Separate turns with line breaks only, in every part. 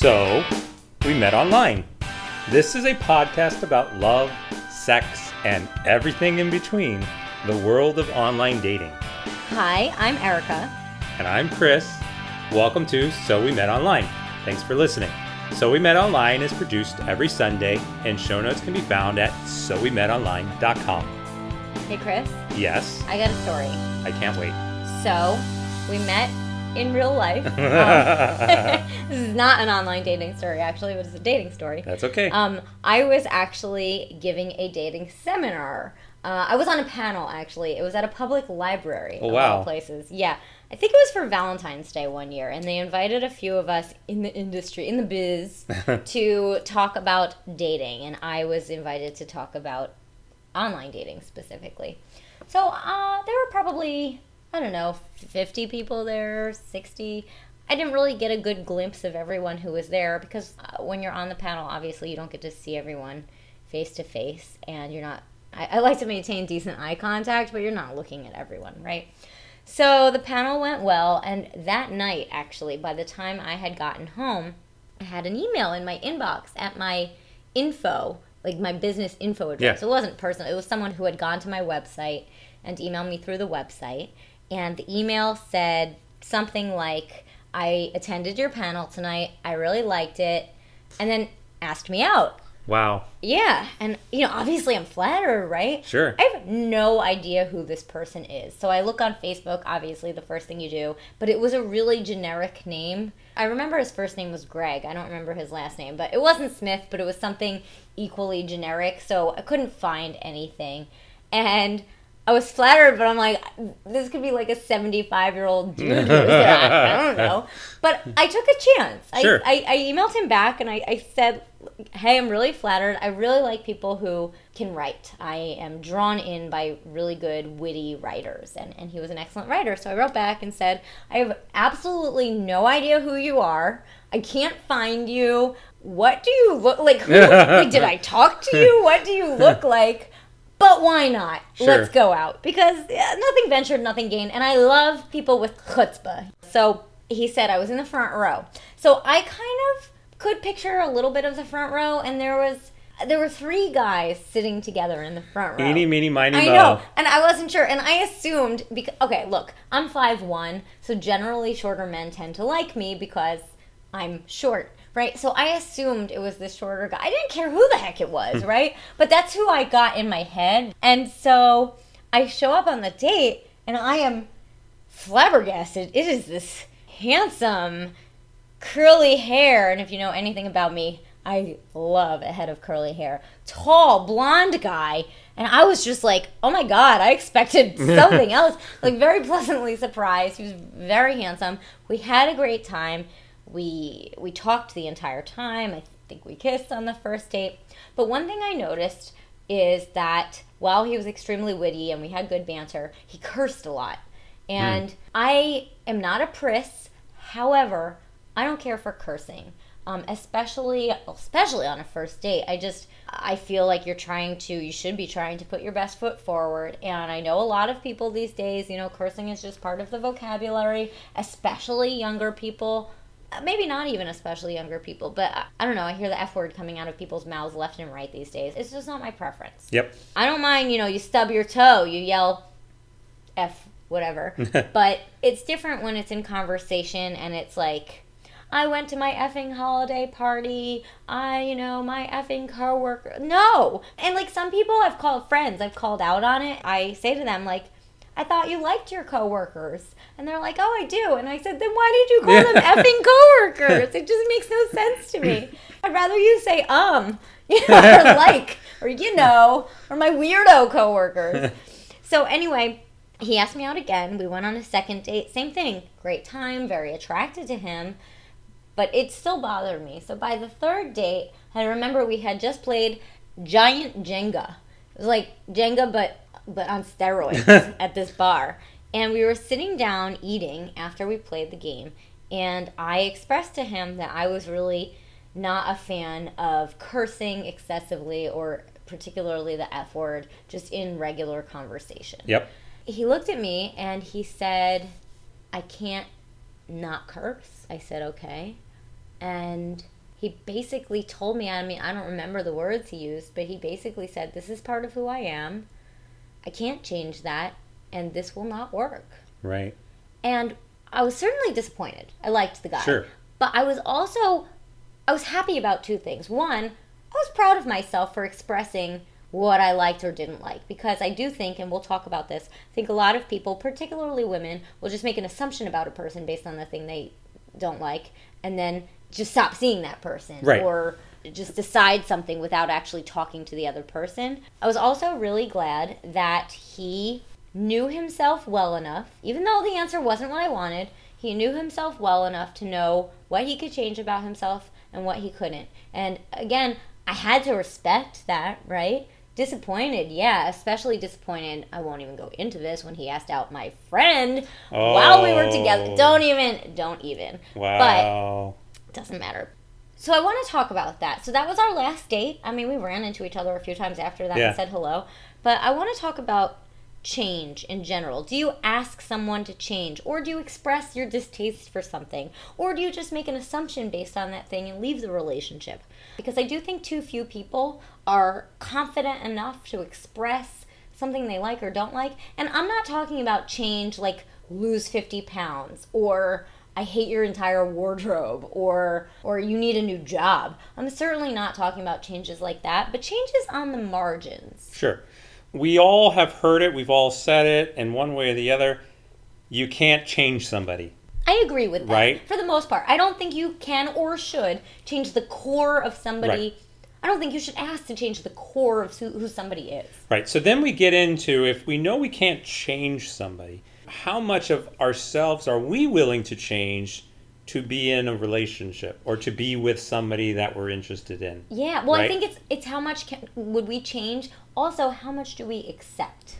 So, we met online. This is a podcast about love, sex, and everything in between the world of online dating.
Hi, I'm Erica.
And I'm Chris. Welcome to So We Met Online. Thanks for listening. So We Met Online is produced every Sunday, and show notes can be found at sowemetonline.com.
Hey, Chris,
Yes,
I got a story.
I can't wait.
So, we met in real life. Um, this is not an online dating story, actually, but it's a dating story.
That's okay.
Um, I was actually giving a dating seminar. Uh, I was on a panel, actually. It was at a public library,
Oh, wow.
places. Yeah. I think it was for Valentine's Day one year, and they invited a few of us in the industry, in the biz, to talk about dating. And I was invited to talk about online dating specifically. So uh, there were probably, I don't know, 50 people there, 60. I didn't really get a good glimpse of everyone who was there because uh, when you're on the panel, obviously you don't get to see everyone face to face, and you're not. I, I like to maintain decent eye contact, but you're not looking at everyone, right? So the panel went well, and that night, actually, by the time I had gotten home, I had an email in my inbox at my info, like my business info address.
Yeah.
It wasn't personal, it was someone who had gone to my website and emailed me through the website. And the email said something like, I attended your panel tonight, I really liked it, and then asked me out.
wow.
Yeah, and you know, obviously I'm flattered, right?
Sure.
I have no idea who this person is. So I look on Facebook, obviously the first thing you do, but it was a really generic name. I remember his first name was Greg. I don't remember his last name, but it wasn't Smith, but it was something equally generic, so I couldn't find anything. And I was flattered, but I'm like, this could be like a 75 year old dude who was there. I, I don't know. But I took a chance.
Sure.
I, I, I emailed him back and I, I said, hey, I'm really flattered. I really like people who can write. I am drawn in by really good, witty writers. And, and he was an excellent writer. So I wrote back and said, I have absolutely no idea who you are. I can't find you. What do you look like? Who, like did I talk to you? What do you look like? But why not?
Sure.
Let's go out because yeah, nothing ventured, nothing gained, and I love people with chutzpah. So he said I was in the front row. So I kind of could picture a little bit of the front row, and there was there were three guys sitting together in the front row.
Eeny, meeny, miny,
I
mo.
know, and I wasn't sure, and I assumed because okay, look, I'm five one, so generally shorter men tend to like me because I'm short, right? So I assumed it was this shorter guy. I didn't care who the heck it was, hmm. right? But that's who I got in my head, and so I show up on the date, and I am flabbergasted. It is this handsome, curly hair, and if you know anything about me, I love a head of curly hair. Tall, blonde guy. And I was just like, oh my God, I expected something else. Like, very pleasantly surprised. He was very handsome. We had a great time. We, we talked the entire time. I think we kissed on the first date. But one thing I noticed is that while he was extremely witty and we had good banter, he cursed a lot. And I am not a priss. However, I don't care for cursing, um, especially especially on a first date. I just I feel like you're trying to you should be trying to put your best foot forward. And I know a lot of people these days, you know, cursing is just part of the vocabulary, especially younger people. Maybe not even especially younger people, but I, I don't know. I hear the F word coming out of people's mouths left and right these days. It's just not my preference.
Yep.
I don't mind, you know, you stub your toe, you yell F whatever. but it's different when it's in conversation and it's like I went to my effing holiday party. I, you know, my effing coworker. No. And like some people I've called friends, I've called out on it. I say to them like I thought you liked your coworkers. And they're like, "Oh, I do." And I said, "Then why did you call them effing coworkers? It just makes no sense to me. I'd rather you say um, you know, or like, or you know, or my weirdo coworkers." So anyway, he asked me out again. We went on a second date. Same thing. Great time. Very attracted to him. But it still bothered me. So by the third date, I remember we had just played giant Jenga. It was like Jenga, but but on steroids at this bar. And we were sitting down eating after we played the game. And I expressed to him that I was really not a fan of cursing excessively or particularly the F word just in regular conversation.
Yep.
He looked at me and he said, I can't not curse. I said, okay. and he basically told me i mean i don't remember the words he used but he basically said this is part of who i am i can't change that and this will not work
Right.
and i was certainly disappointed i liked the guy
Sure.
but i was also i was happy about two things one i was proud of myself for expressing what i liked or didn't like because i do think and we'll talk about this i think a lot of people particularly women will just make an assumption about a person based on the thing they don't like and then just stop seeing that person
Right.
or just decide something without actually talking to the other person. I was also really glad that he knew himself well enough, even though the answer wasn't what I wanted, he knew himself well enough to know what he could change about himself and what he couldn't. And again, I had to respect that, right? Disappointed, yeah, especially disappointed. I won't even go into this when he asked out my friend while we were together.
Oh.
Don't even, don't even.
Wow.
But it doesn't matter. So I want to talk about that. So that was our last date. I mean, we ran into each other a few times after that
Yeah.
and said hello. But I want to talk about change in general. Do you ask someone to change or do you express your distaste for something or do you just make an assumption based on that thing and leave the relationship? Because I do think too few people are confident enough to express something they like or don't like. And I'm not talking about change like lose 50 pounds or I hate your entire wardrobe or or you need a new job. I'm certainly not talking about changes like that, but changes on the margins.
Sure. We all have heard it. We've all said it in one way or the other. You can't change somebody.
I agree with that.
Right.
For the most part. I don't think you can or should change the core of somebody.
Right.
I don't think you should ask to change the core of who, who somebody is.
Right. So then we get into if we know we can't change somebody, how much of ourselves are we willing to change to be in a relationship or to be with somebody that we're interested in?
Yeah, well, I think it's it's how much can, would we change? Also, how much do we accept?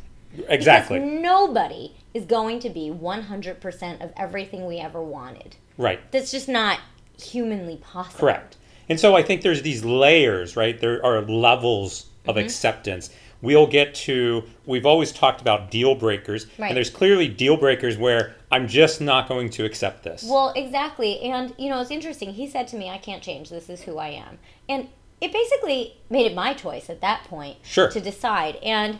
Exactly.
Because nobody is going to be 100% of everything we ever wanted.
Right.
That's just not humanly possible.
Correct. And so I think there's these layers, right? There are levels of
Mm-hmm.
acceptance. We'll get to, we've always talked about deal breakers,
Right.
and there's clearly deal breakers where I'm just not going to accept this.
Well, exactly. And, you know, it's interesting. He said to me, I can't change. This is who I am. And it basically made it my choice at that point
Sure.
to decide. And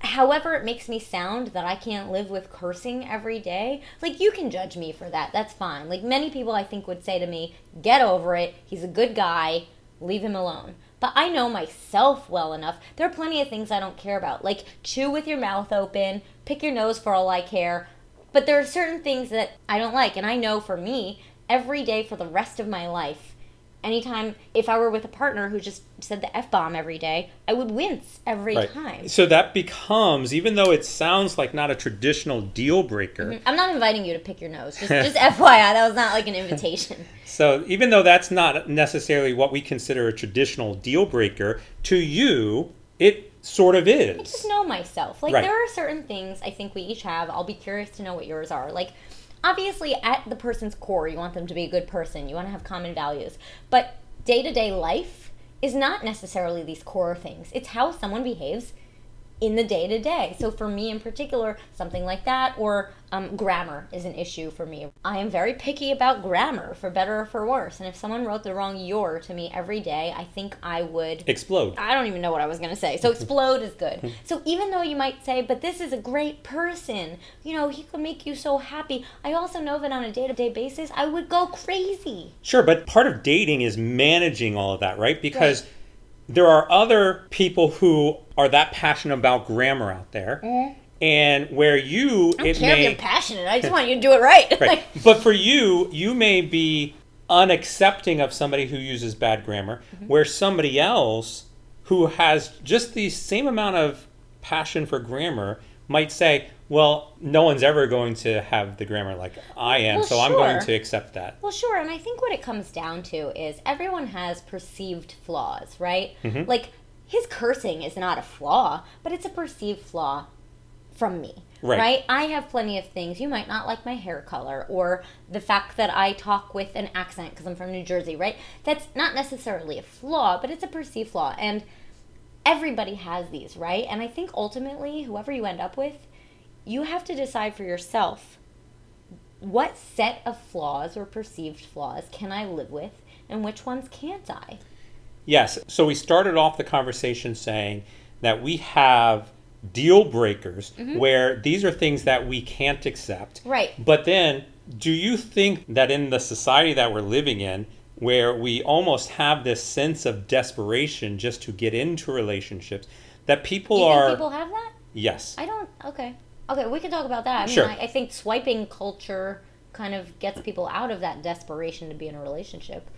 however it makes me sound that I can't live with cursing every day, like you can judge me for that. That's fine. Like many people I think would say to me, get over it. He's a good guy. Leave him alone. But I know myself well enough. There are plenty of things I don't care about. Like chew with your mouth open, pick your nose for all I care. But there are certain things that I don't like. And I know for me, every day for the rest of my life, anytime if I were with a partner who just said the F bomb every day, I would wince every
Right.
time.
So that becomes, even though it sounds like not a traditional deal breaker, mm-hmm.
I'm not inviting you to pick your nose. Just, just FYI, that was not like an invitation.
so even though that's not necessarily what we consider a traditional deal breaker, to you, it sort of is.
I just know myself. Like
Right.
there are certain things I think we each have. I'll be curious to know what yours are. Like obviously at the person's core, you want them to be a good person. You want to have common values. But day-to-day life is not necessarily these core things. It's how someone behaves in the day to day. So for me in particular, something like that, or um, grammar is an issue for me. I am very picky about grammar, for better or for worse. And if someone wrote the wrong "your" to me every day, I think I would
Explode.
I don't even know what I was going to say. So explode is good. So even though you might say, but this is a great person, you know, he could make you so happy. I also know that on a day to day basis, I would go crazy.
Sure, but part of dating is managing all of that, right? Because there are other people who are that passionate about grammar out there, and where you
Mm-hmm. I
it
care if you're passionate. I just want you to do it right.
right. but for you, you may be unaccepting of somebody who uses bad grammar,
Mm-hmm.
where somebody else who has just the same amount of passion for grammar might say, "Well, no one's ever going to have the grammar like I am,
Well,
so I'm going to accept that."
Well, sure, and I think what it comes down to is everyone has perceived flaws, right?
Mm-hmm.
Like his cursing is not a flaw, but it's a perceived flaw from me.
Right.
I have plenty of things. You might not like my hair color or the fact that I talk with an accent because I'm from New Jersey, right? That's not necessarily a flaw, but it's a perceived flaw. And everybody has these, right? And I think ultimately, whoever you end up with, you have to decide for yourself what set of flaws or perceived flaws can I live with and which ones can't I?
Yes. So we started off the conversation saying that we have deal breakers mm-hmm. where these are things that we can't accept.
Right.
But then, do you think that in the society that we're living in, where we almost have this sense of desperation just to get into relationships, that people are.
people have that?
yes.
I don't. Okay. Okay, we can talk about that. I mean,
Sure.
I, I think swiping culture kind of gets people out of that desperation to be in a relationship.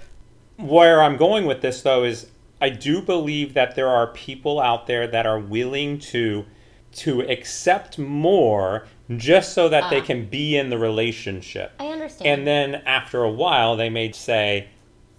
Where I'm going with this, though, is I do believe that there are people out there that are willing to to accept more just so that they
Ah.
can be in the relationship.
I understand.
And then after a while, they may say,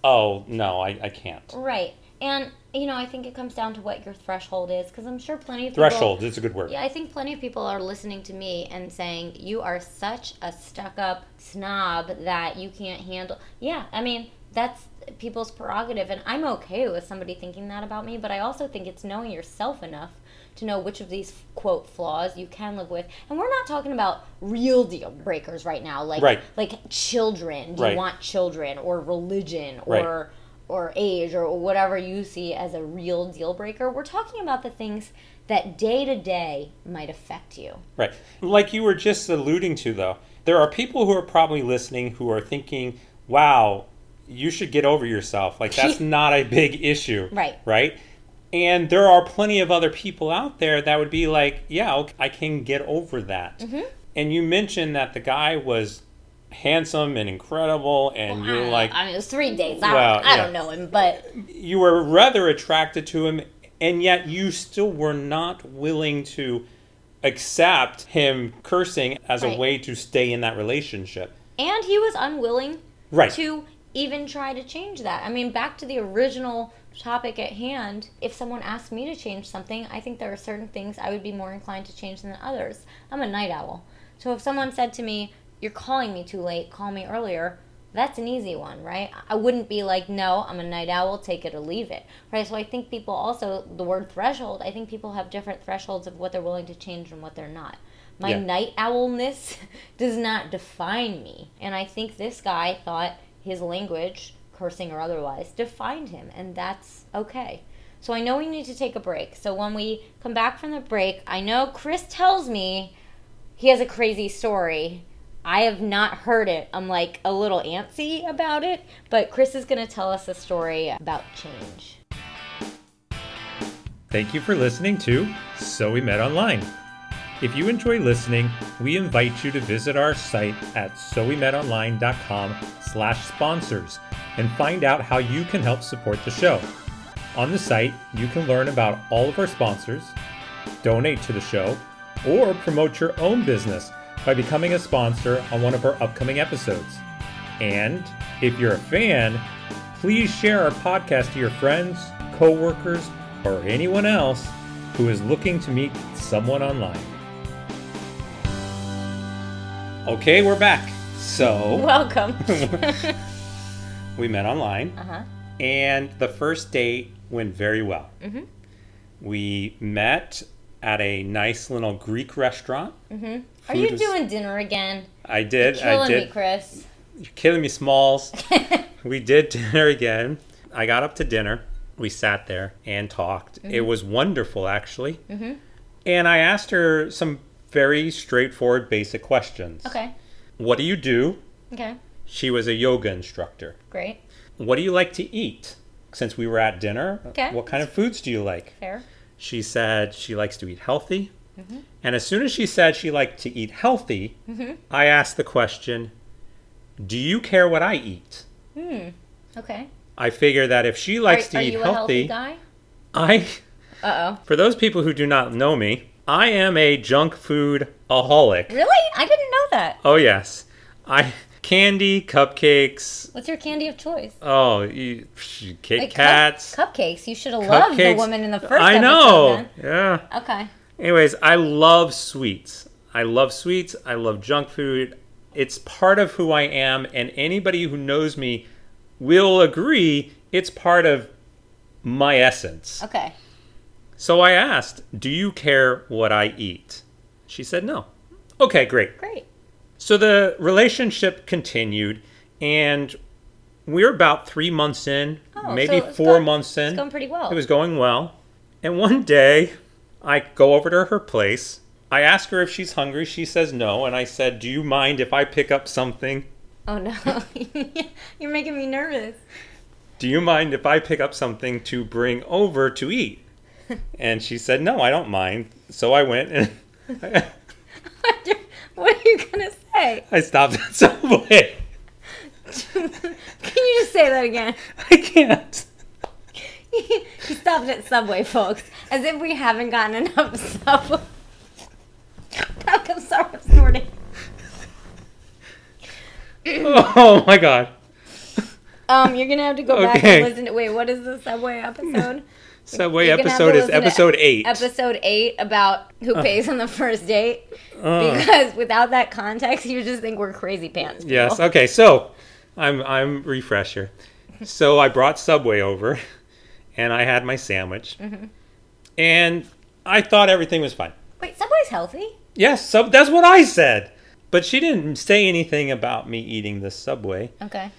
"Oh no, I, I can't."
right. And, you know, I think it comes down to what your threshold is because I'm sure plenty of people.
Threshold is a good word.
Yeah, I think plenty of people are listening to me and saying, You are such a stuck up snob that you can't handle. Yeah, I mean, that's people's prerogative, and I'm okay with somebody thinking that about me, but I also think it's knowing yourself enough to know which of these quote flaws you can live with. And we're not talking about real deal breakers right now, like
Right.
like children. Do
Right.
you want children or religion
Right.
or or age or whatever you see as a real deal breaker? We're talking about the things that day to day might affect you.
Right. Like you were just alluding to, though, there are people who are probably listening who are thinking, wow, you should get over yourself. Like, that's not a big issue.
Right.
Right. And there are plenty of other people out there that would be like, yeah, okay, I can get over that.
Mm-hmm.
And you mentioned that the guy was handsome and incredible, and
I
you're
don't
like.
I mean, it was three days. I,
Well,
I
yeah.
don't know him, but
you were rather attracted to him, and yet you still were not willing to accept him cursing as a way to stay in that relationship.
and he was unwilling
Right.
to even try to change that. I mean, back to the original topic at hand, if someone asked me to change something, I think there are certain things I would be more inclined to change than others. I'm a night owl. So if someone said to me, You're calling me too late, call me earlier, that's an easy one, right? I wouldn't be like, No, I'm a night owl, take it or leave it, right? So I think people also, the word threshold, I think people have different thresholds of what they're willing to change and what they're not. My
Yeah.
night owlness does not define me. And I think this guy thought his language, cursing or otherwise, defined him, and that's okay. So I know we need to take a break. So when we come back from the break, I know Chris tells me he has a crazy story. I have not heard it. I'm like a little antsy about it, but Chris is going to tell us a story about change.
Thank you for listening to So We Met Online. If you enjoy listening, we invite you to visit our site at sowemetonline.com slash sponsors and find out how you can help support the show. On the site, you can learn about all of our sponsors, donate to the show, or promote your own business by becoming a sponsor on one of our upcoming episodes. And if you're a fan, please share our podcast to your friends, coworkers, or anyone else who is looking to meet someone online. Okay, we're back. So,
Welcome.
we met online,
uh huh.
and the first date went very well.
Mhm.
We met at a nice little Greek restaurant.
Mhm. Are you
was-
doing dinner again?
I did. I
Killing
did.
me, Chris.
You're killing me, Smalls. we did dinner again. I got up to dinner. We sat there and talked. It was wonderful, actually.
Mhm.
And I asked her some very straightforward, basic questions.
Okay.
What do you do?
Okay.
She was a yoga instructor.
Great.
What do you like to eat? Since we were at dinner,
Okay.
what kind of foods do you like?
Fair.
She said she likes to eat healthy.
Mm-hmm.
And as soon as she said she liked to eat healthy,
Mhm.
I asked the question, Do you care what I eat?
Hmm. Okay.
I figure that if she likes
are,
to
are
eat
you a
healthy,
healthy guy?
I,
Uh oh.
for those people who do not know me, I am a junk food aholic.
Really? I didn't know that.
Oh yes, I candy, cupcakes.
What's your candy of choice?
Oh, you, Kit
Like cup-
Kats.
cupcakes. You should have loved the woman in the first
I know. Yeah.
Okay.
Anyways, I love sweets. I love sweets. I love junk food. It's part of who I am, and anybody who knows me will agree it's part of my essence.
Okay.
So I asked, Do you care what I eat? She said no. Okay, great.
Great.
So the relationship continued, and we're about three months in,
Oh,
maybe
so
four
going-
months in.
It's going pretty well.
It was going well. And one day, I go over to her place. I ask her if she's hungry. She says no. And I said, Do you mind if I pick up something?
oh no, you're making me nervous.
Do you mind if I pick up something to bring over to eat? And she said, No, I don't mind. So I went and
what are you gonna say?
I stopped at Subway.
Can you just say that again?
I can't.
he stopped at Subway, folks, as if we haven't gotten enough Subway. I'm sorry, I'm snorting.
Oh my god.
Um, you're gonna have to go back and listen to. Wait, what is the Subway episode?
Subway
You're gonna have to
episode is episode 8.
Episode eight about who pays on the first date.
Uh.
Because without that context, you just think we're crazy pants. people.
Yes. Okay. So, I'm I'm refresher. So I brought Subway over, and I had my sandwich,
Mm-hmm.
and I thought everything was fine.
Wait, Subway's healthy?
Yes. So that's what I said. But she didn't say anything about me eating the Subway.
Okay.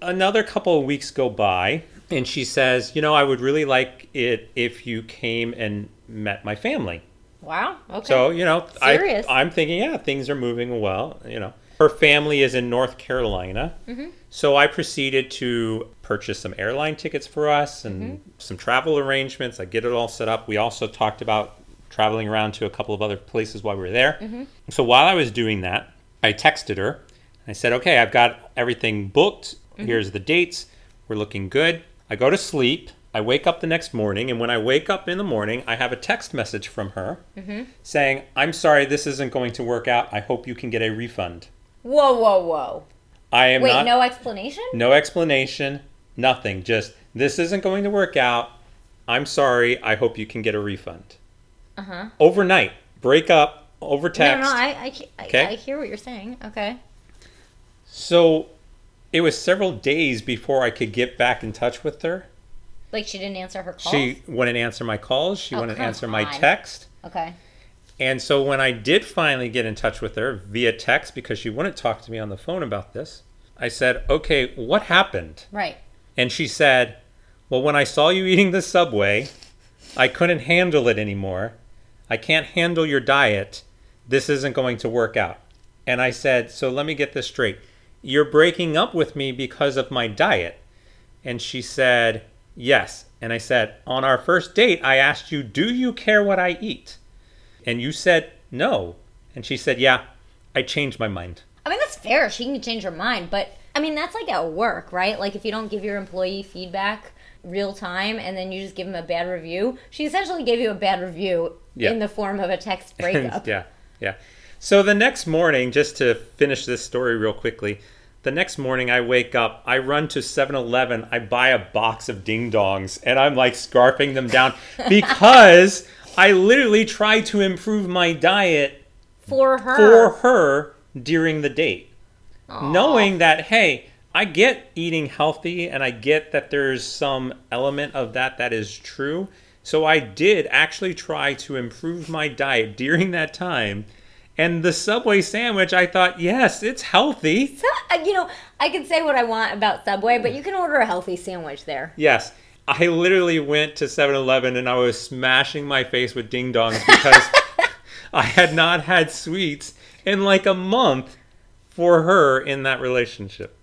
Another couple of weeks go by, and she says, "You know, I would really like it if you came and met my family."
Wow. Okay.
So you know,
Serious.
I, I'm thinking, yeah, things are moving well. You know, her family is in North Carolina,
Mm-hmm.
so I proceeded to purchase some airline tickets for us and
Mm-hmm.
some travel arrangements. I get it all set up. We also talked about traveling around to a couple of other places while we were there.
Mm-hmm.
So while I was doing that, I texted her. I said, "Okay, I've got everything booked.
Mm-hmm.
Here's the dates. We're looking good." I go to sleep. I wake up the next morning, and when I wake up in the morning, I have a text message from her
Mm-hmm.
saying, I'm sorry, this isn't going to work out. I hope you can get a refund.
Whoa, whoa, whoa.
I am
Wait,
not.
no explanation?
no explanation, nothing. Just, this isn't going to work out. I'm sorry. I hope you can get a refund.
Uh huh.
Overnight, break up over
No,
text.
no, I, I, I,
Okay.
I hear what you're saying. Okay.
so it was several days before I could get back in touch with her.
Like she didn't answer her calls?
She wouldn't answer my calls. She
Oh,
wouldn't answer my text.
Okay.
And so when I did finally get in touch with her via text because she wouldn't talk to me on the phone about this, I said, "Okay, what happened?"
Right.
And she said, "Well, when I saw you eating the Subway, I couldn't handle it anymore. I can't handle your diet. This isn't going to work out." And I said, "So let me get this straight. You're breaking up with me because of my diet." And she said, "Yes." And I said, "On our first date, I asked you, "Do you care what I eat?" And you said, "No." And she said, "Yeah, I changed my mind."
I mean, that's fair. She can change her mind. But, I mean, that's like at work, right? Like, if you don't give your employee feedback real time and then you just give them a bad review, she essentially gave you a bad review
Yeah.
in the form of a text breakup.
yeah, yeah. So the next morning, just to finish this story real quickly, the next morning I wake up, I run to 7 Eleven, I buy a box of ding dongs, and I'm like scarfing them down because I literally try to improve my diet
For her.
for her during the date.
Aw.
Knowing that, hey, I get eating healthy and I get that there's some element of that that is true. So I did actually try to improve my diet during that time. And the Subway sandwich, I thought, yes, it's healthy.
So, uh, you know, I can say what I want about Subway, but you can order a healthy sandwich there.
Yes. I literally went to 7 Eleven and I was smashing my face with ding dongs because I had not had sweets in like a month for her in that relationship.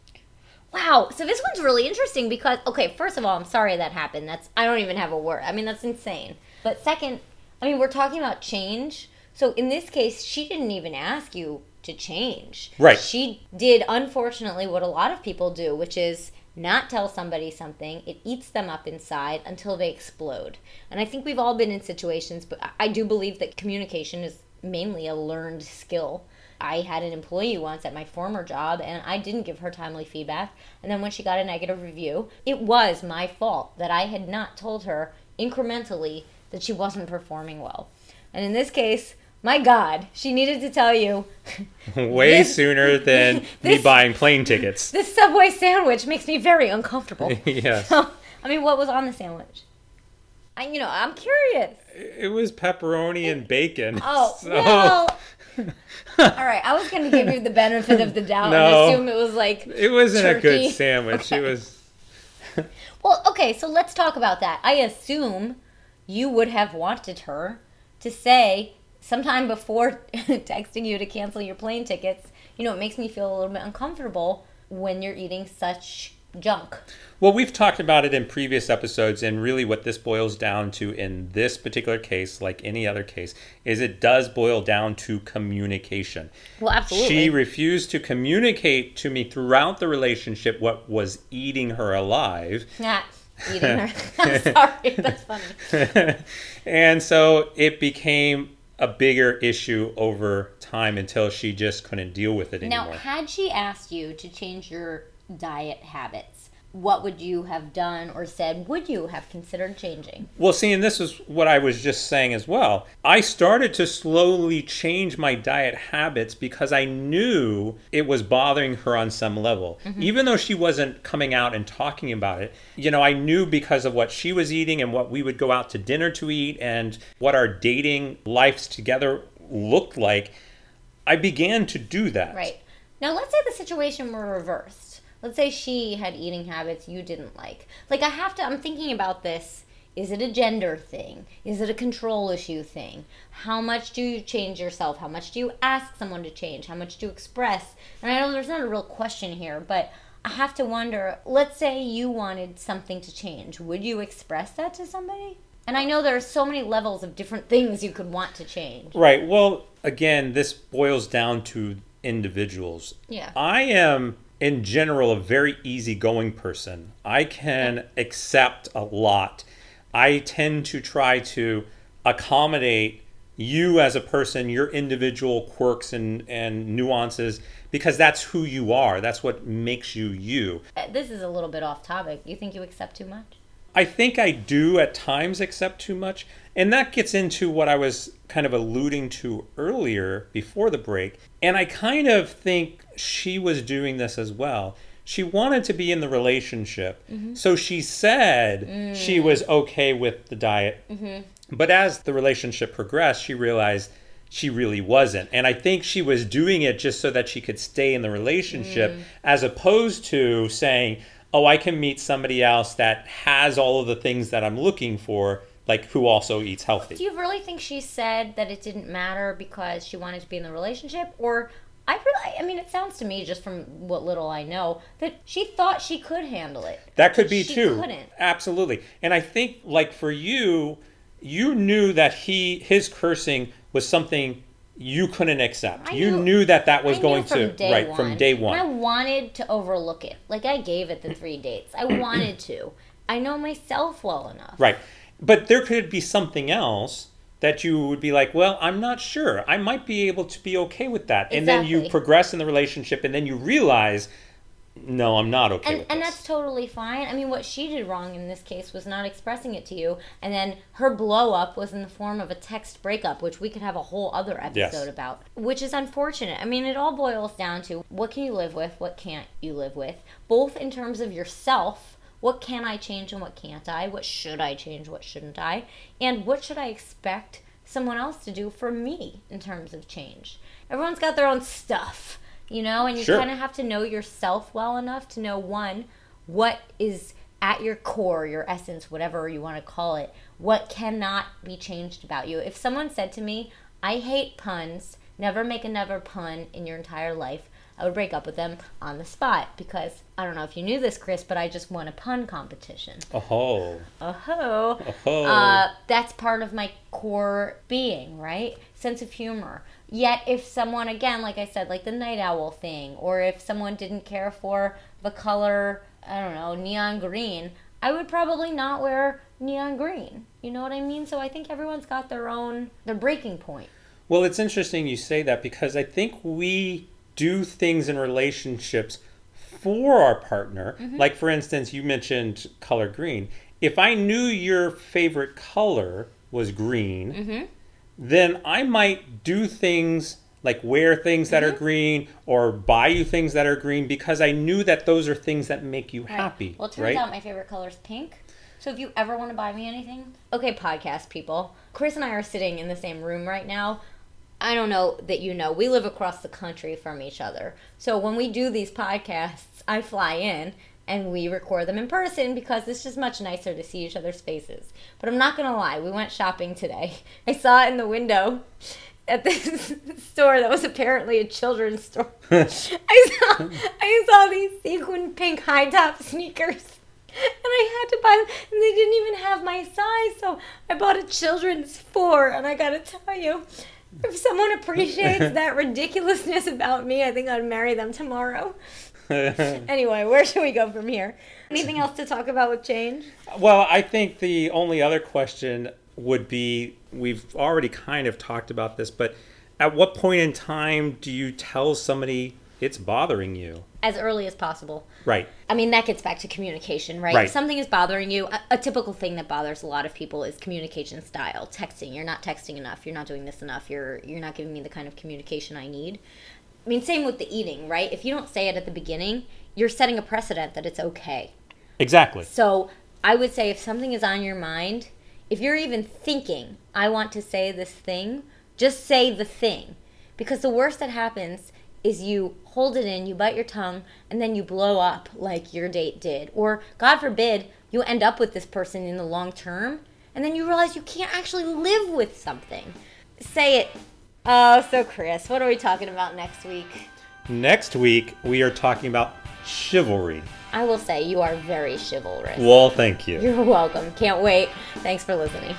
Wow. So this one's really interesting because okay, first of all, I'm sorry that happened. That's I don't even have a word. I mean, that's insane. But second, I mean, we're talking about change. So in this case, she didn't even ask you to change.
Right.
She did unfortunately what a lot of people do, which is not tell somebody something. It eats them up inside until they explode. And I think we've all been in situations, but I- do believe that communication is mainly a learned skill. I had an employee once at my former job and I didn't give her timely feedback. And then when she got a negative review, it was my fault that I had not told her incrementally that she wasn't performing well. And in this case, my God, she needed to tell you
Way
This-
sooner than me buying plane tickets.
this Subway sandwich makes me very uncomfortable.
yes.
So, I mean, what was on the sandwich? I, you know, I'm curious.
It was pepperoni and bacon.
Oh,
So-
well, All right, I was going to give you the benefit of the doubt
No.
and assume it was like.
It wasn't a good sandwich. It was.
Well, okay, so let's talk about that. I assume you would have wanted her to say sometime before texting you to cancel your plane tickets, you know, it makes me feel a little bit uncomfortable when you're eating such junk.
Well, we've talked about it in previous episodes, and really what this boils down to in this particular case, like any other case, is it does boil down to communication.
Well, absolutely.
She refused to communicate to me throughout the relationship what was eating her alive.
Yeah. eating her. I'm sorry, that's funny.
and so it became a bigger issue over time until she just couldn't deal with it
Now,
anymore.
Now, had she asked you to change your diet habits, what would you have done or said? Would you have considered changing?
Well, see, and this is what I was just saying as well. I started to slowly change my diet habits because I knew it was bothering her on some level. Mm-hmm. Even though she wasn't coming out and talking about it, you know, I knew because of what she was eating and what we would go out to dinner to eat and what our dating lives together looked like. I began to do that.
Right. Now, let's say the situation were reversed. Let's say she had eating habits you didn't like. Like, I have to, I'm thinking about this. Is it a gender thing? Is it a control issue thing? How much do you change yourself? How much do you ask someone to change? How much do you express? And I know there's not a real question here, but I have to wonder let's say you wanted something to change. Would you express that to somebody? And I know there are so many levels of different things you could want to change.
Right. Well, again, this boils down to individuals.
Yeah.
I am, in general, a very easygoing person. I can accept a lot. I tend to try to accommodate you as a person, your individual quirks and, and nuances, because that's who you are. That's what makes you you.
Uh, This is a little bit off topic. You think you accept too much?
I think I do at times accept too much. And that gets into what I was kind of alluding to earlier before the break. And I kind of think she was doing this as well. She wanted to be in the relationship. Mm-hmm. So she said mm. she was okay with the diet. Mm-hmm. But as the relationship progressed, she realized she really wasn't. And I think she was doing it just so that she could stay in the relationship mm. as opposed to saying, oh, I can meet somebody else that has all of the things that I'm looking for, like who also eats healthy.
Do you really think she said that it didn't matter because she wanted to be in the relationship? Or I really, I mean, it sounds to me, just from what little I know, that she thought she could handle it.
That could be
She
too.
couldn't.
Absolutely. And I think like for you, you knew that he his cursing was something you couldn't accept.
I
you
knew-
knew that that was going to right
one.
from day
And I wanted to overlook it. Like I gave it the three dates. I wanted to. I know myself well enough.
Right. But there could be something else that you would be like, well, I'm not sure. I might be able to be okay with that. And then you progress in the relationship and then you realize, no, I'm not okay
and and that's totally fine. I mean, what she did wrong in this case was not expressing it to you, and then her blow up was in the form of a text breakup, which we could have a whole other episode
Yes.
about, which is unfortunate. I mean, it all boils down to what can you live with, what can't you live with, both in terms of yourself. What can I change and what can't I? What should I change? What shouldn't I? And what should I expect someone else to do for me in terms of change? Everyone's got their own stuff, you know, and you
Sure.
kind of have to know yourself well enough to know one, what is at your core, your essence, whatever you want to call it, what cannot be changed about you. If someone said to me, I hate puns, never make another pun in your entire life, I would break up with them on the spot because I don't know if you knew this, Chris, but I just won a pun competition.
Oh,
Oh,
oh,
uh, that's part of my core being, right? Sense of humor. Yet, if someone, again, like I said, like the night owl thing, or if someone didn't care for the color, I don't know, neon green, I would probably not wear neon green. You know what I mean? So I think everyone's got their own, their breaking point.
Well, it's interesting you say that because I think we do things in relationships for our partner.
Mm-hmm.
Like, for instance, you mentioned color green. If I knew your favorite color was green,
Mm-hmm.
then I might do things like wear things that are
Mm-hmm.
green or buy you things that are green because I knew that those are things that make you happy.
Well, it turns
right?
out my favorite color is pink. So if you ever want to buy me anything, okay, podcast people, Chris and I are sitting in the same room right now. I don't know that you know, we live across the country from each other. So when we do these podcasts, I fly in and we record them in person because it's just much nicer to see each other's faces. But I'm not going to lie, we went shopping today. I saw it in the window at this store that was apparently a children's store. I saw I saw these sequin pink high top sneakers. And I had to buy them, and they didn't even have my size, so I bought a children's four. And I gotta tell you, if someone appreciates that ridiculousness about me, I think I'd marry them tomorrow. anyway, where should we go from here? Anything else to talk about with change?
Well, I think the only other question would be we've already kind of talked about this, but at what point in time do you tell somebody it's bothering you?
As early as possible.
Right.
I mean, that gets back to communication, right?
Right.
If something is bothering you, a, a typical thing that bothers a lot of people is communication style. Texting. You're not texting enough. You're not doing this enough. You're you're not giving me the kind of communication I need. I mean, same with the eating, right? If you don't say it at the beginning, you're setting a precedent that it's okay.
Exactly.
So I would say if something is on your mind, if you're even thinking, I want to say this thing, just say the thing. Because the worst that happens is you hold it in, you bite your tongue, and then you blow up like your date did. Or, God forbid, you end up with this person in the long term, and then you realize you can't actually live with something. Say it. Oh, so Chris, what are we talking about next week?
Next week, we are talking about chivalry.
I will say you are very chivalrous.
Well, thank you.
You're welcome. Can't wait. Thanks for listening.